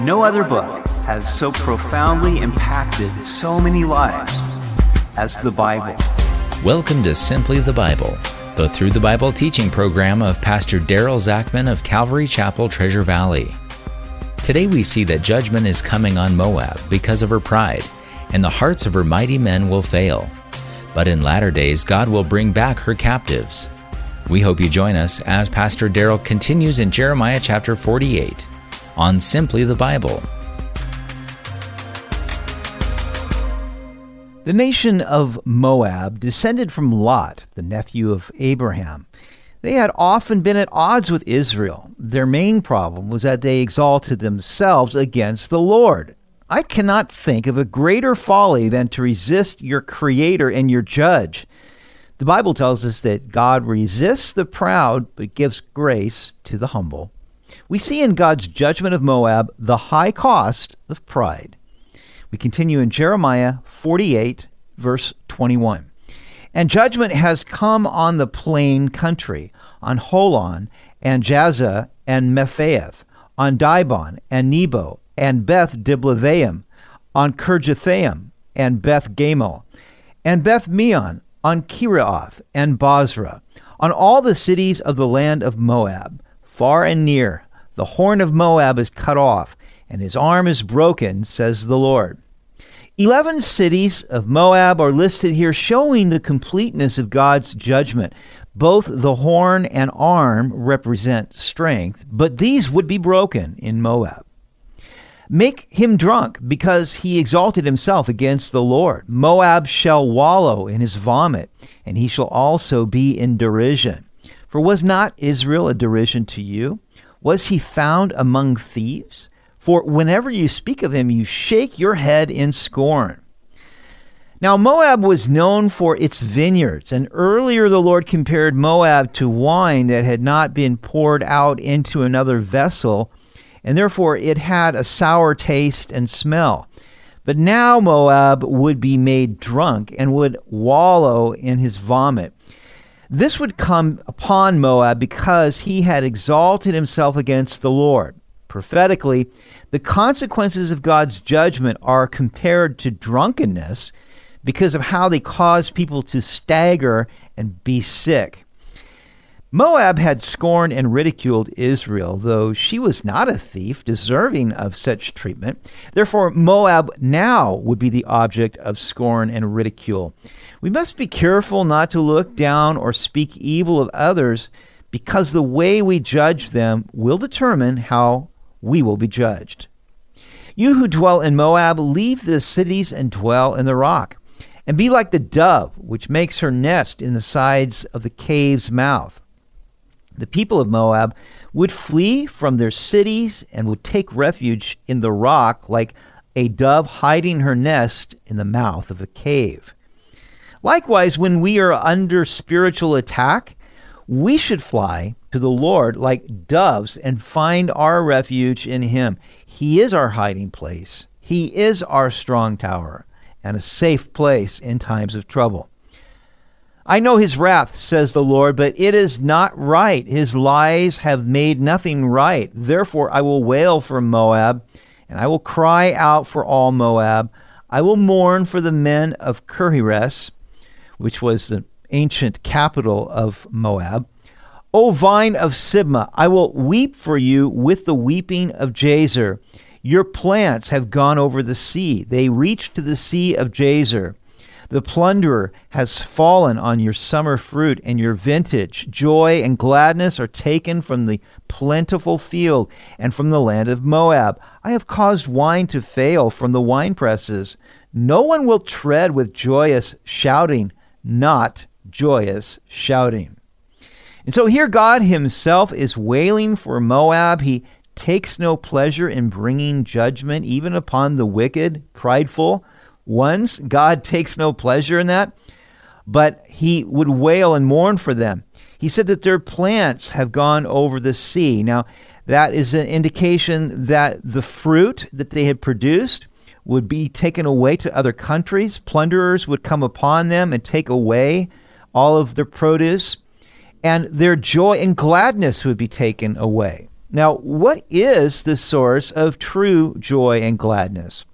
No other book has so profoundly impacted so many lives as the Bible. Welcome to Simply the Bible, the Through the Bible teaching program of Pastor Daryl Zachman of Calvary Chapel, Treasure Valley. Today we see that judgment is coming on Moab because of her pride, and the hearts of her mighty men will fail. But in latter days, God will bring back her captives. We hope you join us as Pastor Daryl continues in Jeremiah chapter 48 on Simply the Bible. The nation of Moab descended from Lot, the nephew of Abraham. They had often been at odds with Israel. Their main problem was that they exalted themselves against the Lord. I cannot think of a greater folly than to resist your Creator and your Judge. The Bible tells us that God resists the proud but gives grace to the humble. We see in God's judgment of Moab the high cost of pride. We continue in Jeremiah 48, verse 21. And judgment has come on the plain country, on Holon and Jahzah and Mephaath, on Dibon and Nebo and Beth Diblathaim, on Kirjathaim and Beth Gamul, and Beth Meon, on Kerioth and Bozrah, on all the cities of the land of Moab, far and near. The horn of Moab is cut off, and his arm is broken, says the Lord. Eleven cities of Moab are listed here, showing the completeness of God's judgment. Both the horn and arm represent strength, but these would be broken in Moab. Make him drunk, because he exalted himself against the Lord. Moab shall wallow in his vomit, and he shall also be in derision. For was not Israel a derision to you? Was he found among thieves? For whenever you speak of him, you shake your head in scorn. Now, Moab was known for its vineyards, and earlier the Lord compared Moab to wine that had not been poured out into another vessel and therefore it had a sour taste and smell. But now Moab would be made drunk and would wallow in his vomit. This would come upon Moab because he had exalted himself against the Lord. Prophetically, the consequences of God's judgment are compared to drunkenness because of how they cause people to stagger and be sick. Moab had scorned and ridiculed Israel, though she was not a thief deserving of such treatment. Therefore, Moab now would be the object of scorn and ridicule. We must be careful not to look down or speak evil of others because the way we judge them will determine how we will be judged. You who dwell in Moab, leave the cities and dwell in the rock, and be like the dove which makes her nest in the sides of the cave's mouth the people of Moab would flee from their cities and would take refuge in the rock like a dove hiding her nest in the mouth of a cave. Likewise, when we are under spiritual attack, we should fly to the Lord like doves and find our refuge in Him. He is our hiding place, He is our strong tower and a safe place in times of trouble. I know his wrath, says the Lord, but it is not right. His lies have made nothing right. Therefore, I will wail for Moab, and I will cry out for all Moab. I will mourn for the men of Kirheres, which was the ancient capital of Moab. O vine of Sibmah, I will weep for you with the weeping of Jazer. Your plants have gone over the sea. They reach to the sea of Jazer. The plunderer has fallen on your summer fruit and your vintage. Joy and gladness are taken from the plentiful field and from the land of Moab. I have caused wine to fail from the wine presses. No one will tread with joyous shouting, not joyous shouting. And so here God himself is wailing for Moab. He takes no pleasure in bringing judgment even upon the wicked, prideful, ones. God takes no pleasure in that, but he would wail and mourn for them. He said that their plants have gone over the sea. Now, that is an indication that the fruit that they had produced would be taken away to other countries. Plunderers would come upon them and take away all of their produce, and their joy and gladness would be taken away. Now, what is the source of true joy and gladness?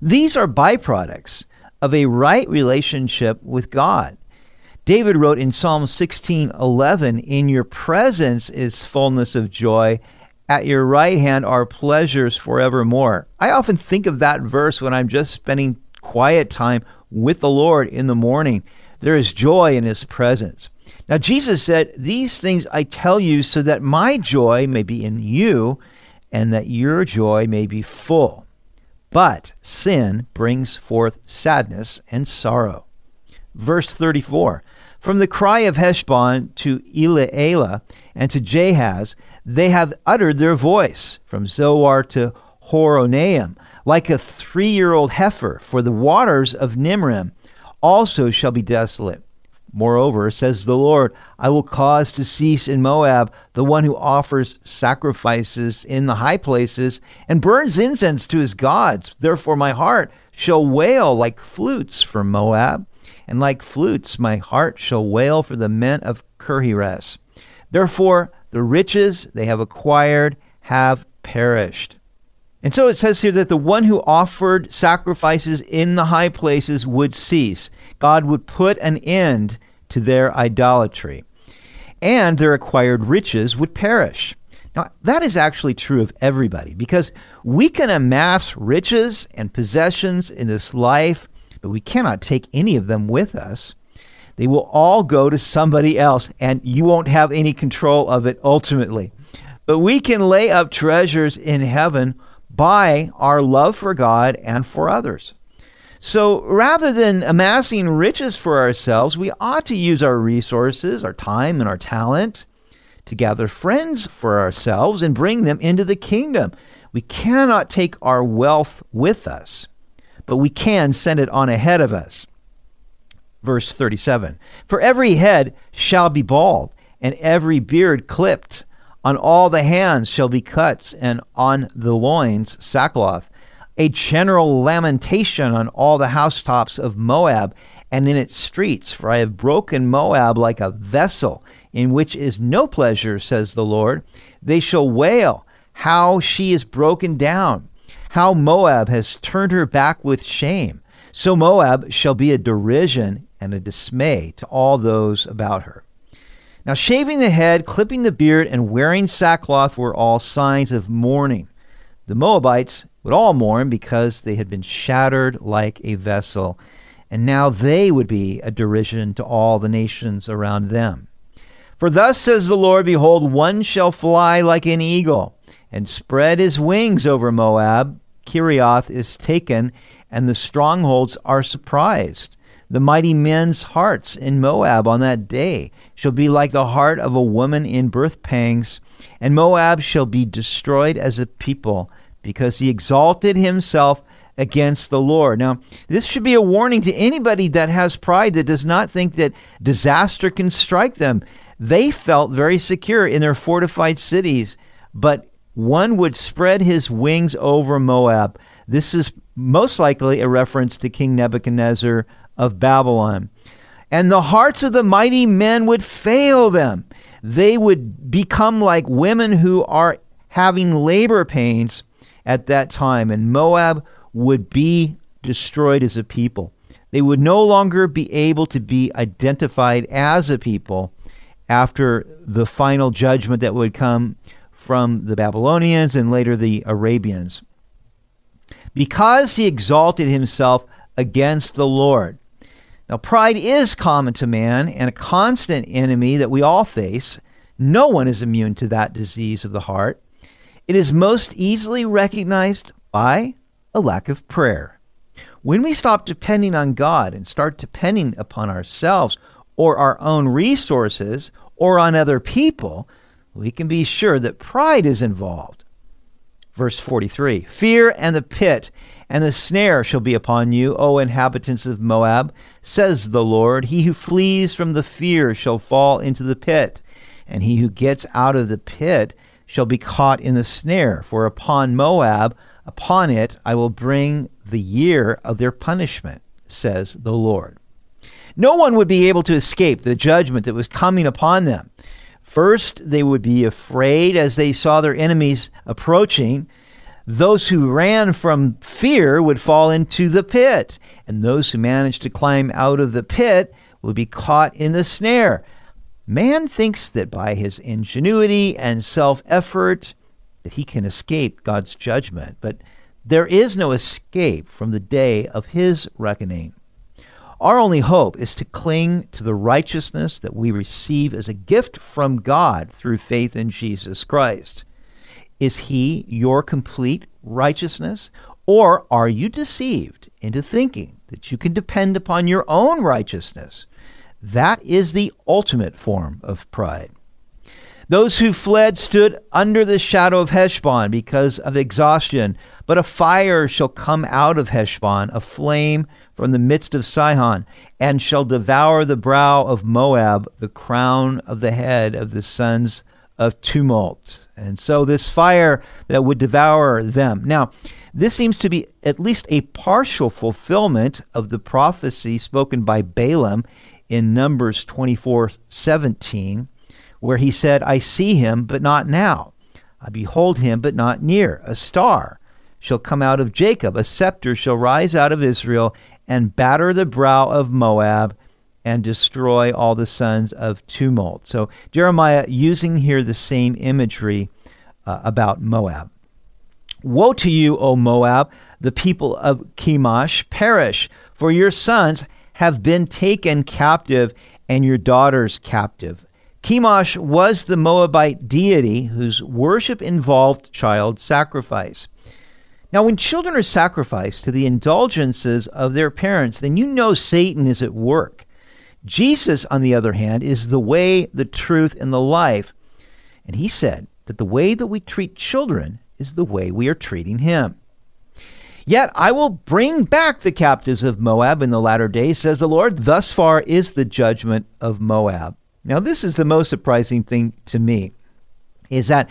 These are byproducts of a right relationship with God. David wrote in Psalm 16:11, "In your presence is fullness of joy, at your right hand are pleasures forevermore." I often think of that verse when I'm just spending quiet time with the Lord in the morning. There is joy in his presence. Now Jesus said, "These things I tell you so that my joy may be in you and that your joy may be full." But sin brings forth sadness and sorrow. Verse 34 From the cry of Heshbon to Elealeh and to Jahaz, they have uttered their voice. From Zoar to Horonaim, like a three year old heifer, for the waters of Nimrim also shall be desolate. Moreover, says the Lord, I will cause to cease in Moab the one who offers sacrifices in the high places and burns incense to his gods. Therefore, my heart shall wail like flutes for Moab, and like flutes, my heart shall wail for the men of Kirheres. Therefore, the riches they have acquired have perished. And so it says here that the one who offered sacrifices in the high places would cease. God would put an end to their idolatry, and their acquired riches would perish. Now, that is actually true of everybody because we can amass riches and possessions in this life, but we cannot take any of them with us. They will all go to somebody else, and you won't have any control of it ultimately. But we can lay up treasures in heaven by our love for God and for others. So rather than amassing riches for ourselves, we ought to use our resources, our time, and our talent to gather friends for ourselves and bring them into the kingdom. We cannot take our wealth with us, but we can send it on ahead of us. Verse 37 For every head shall be bald, and every beard clipped on all the hands shall be cuts, and on the loins sackcloth. A general lamentation on all the housetops of Moab and in its streets, for I have broken Moab like a vessel in which is no pleasure, says the Lord. They shall wail how she is broken down, how Moab has turned her back with shame. So Moab shall be a derision and a dismay to all those about her. Now, shaving the head, clipping the beard, and wearing sackcloth were all signs of mourning. The Moabites would all mourn because they had been shattered like a vessel, and now they would be a derision to all the nations around them. For thus says the Lord Behold, one shall fly like an eagle, and spread his wings over Moab. Kerioth is taken, and the strongholds are surprised. The mighty men's hearts in Moab on that day shall be like the heart of a woman in birth pangs, and Moab shall be destroyed as a people, because he exalted himself against the Lord. Now, this should be a warning to anybody that has pride that does not think that disaster can strike them. They felt very secure in their fortified cities, but one would spread his wings over Moab. This is most likely a reference to King Nebuchadnezzar of Babylon. And the hearts of the mighty men would fail them. They would become like women who are having labor pains at that time, and Moab would be destroyed as a people. They would no longer be able to be identified as a people after the final judgment that would come from the Babylonians and later the Arabians. Because he exalted himself against the Lord. Now, pride is common to man and a constant enemy that we all face. No one is immune to that disease of the heart. It is most easily recognized by a lack of prayer. When we stop depending on God and start depending upon ourselves or our own resources or on other people, we can be sure that pride is involved. Verse 43 Fear and the pit and the snare shall be upon you, O inhabitants of Moab, says the Lord. He who flees from the fear shall fall into the pit, and he who gets out of the pit shall be caught in the snare. For upon Moab, upon it, I will bring the year of their punishment, says the Lord. No one would be able to escape the judgment that was coming upon them. First, they would be afraid as they saw their enemies approaching. Those who ran from fear would fall into the pit, and those who managed to climb out of the pit would be caught in the snare. Man thinks that by his ingenuity and self effort that he can escape God's judgment, but there is no escape from the day of his reckoning. Our only hope is to cling to the righteousness that we receive as a gift from God through faith in Jesus Christ. Is he your complete righteousness? Or are you deceived into thinking that you can depend upon your own righteousness? That is the ultimate form of pride. Those who fled stood under the shadow of Heshbon because of exhaustion, but a fire shall come out of Heshbon, a flame from the midst of Sihon, and shall devour the brow of Moab, the crown of the head of the sons of tumult. And so this fire that would devour them. Now, this seems to be at least a partial fulfillment of the prophecy spoken by Balaam in Numbers 24 17, where he said, I see him, but not now. I behold him, but not near. A star shall come out of Jacob, a scepter shall rise out of Israel, and batter the brow of Moab and destroy all the sons of tumult. So Jeremiah using here the same imagery uh, about Moab. Woe to you, O Moab, the people of Chemosh, perish, for your sons have been taken captive and your daughters captive. Chemosh was the Moabite deity whose worship involved child sacrifice. Now, when children are sacrificed to the indulgences of their parents, then you know Satan is at work. Jesus, on the other hand, is the way, the truth, and the life. And he said that the way that we treat children is the way we are treating him. Yet I will bring back the captives of Moab in the latter days, says the Lord. Thus far is the judgment of Moab. Now, this is the most surprising thing to me, is that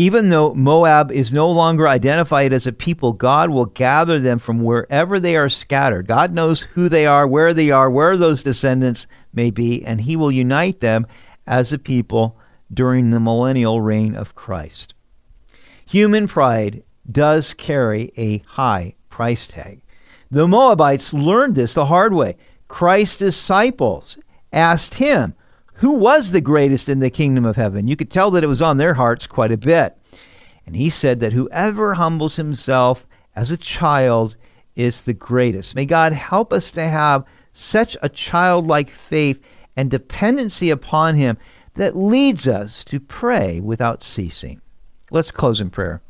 even though Moab is no longer identified as a people, God will gather them from wherever they are scattered. God knows who they are, where they are, where those descendants may be, and He will unite them as a people during the millennial reign of Christ. Human pride does carry a high price tag. The Moabites learned this the hard way. Christ's disciples asked him, who was the greatest in the kingdom of heaven? You could tell that it was on their hearts quite a bit. And he said that whoever humbles himself as a child is the greatest. May God help us to have such a childlike faith and dependency upon him that leads us to pray without ceasing. Let's close in prayer.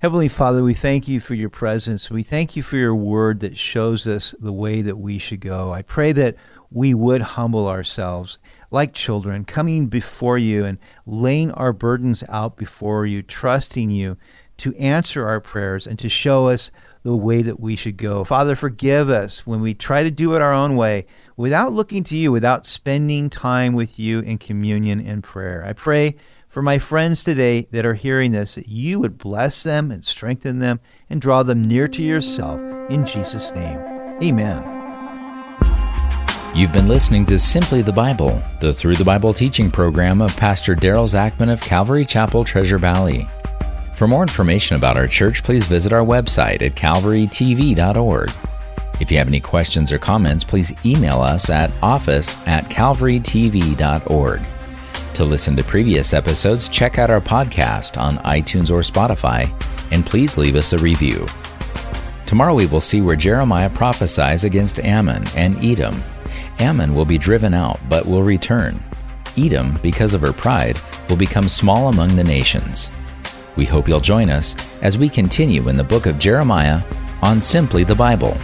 Heavenly Father, we thank you for your presence. We thank you for your word that shows us the way that we should go. I pray that we would humble ourselves like children, coming before you and laying our burdens out before you, trusting you to answer our prayers and to show us the way that we should go. Father, forgive us when we try to do it our own way without looking to you, without spending time with you in communion and prayer. I pray for my friends today that are hearing this that you would bless them and strengthen them and draw them near to yourself. In Jesus' name, amen. You've been listening to Simply the Bible, the Through the Bible teaching program of Pastor Daryl Zachman of Calvary Chapel, Treasure Valley. For more information about our church, please visit our website at calvarytv.org. If you have any questions or comments, please email us at office at calvarytv.org. To listen to previous episodes, check out our podcast on iTunes or Spotify, and please leave us a review. Tomorrow we will see where Jeremiah prophesies against Ammon and Edom Ammon will be driven out, but will return. Edom, because of her pride, will become small among the nations. We hope you'll join us as we continue in the book of Jeremiah on Simply the Bible.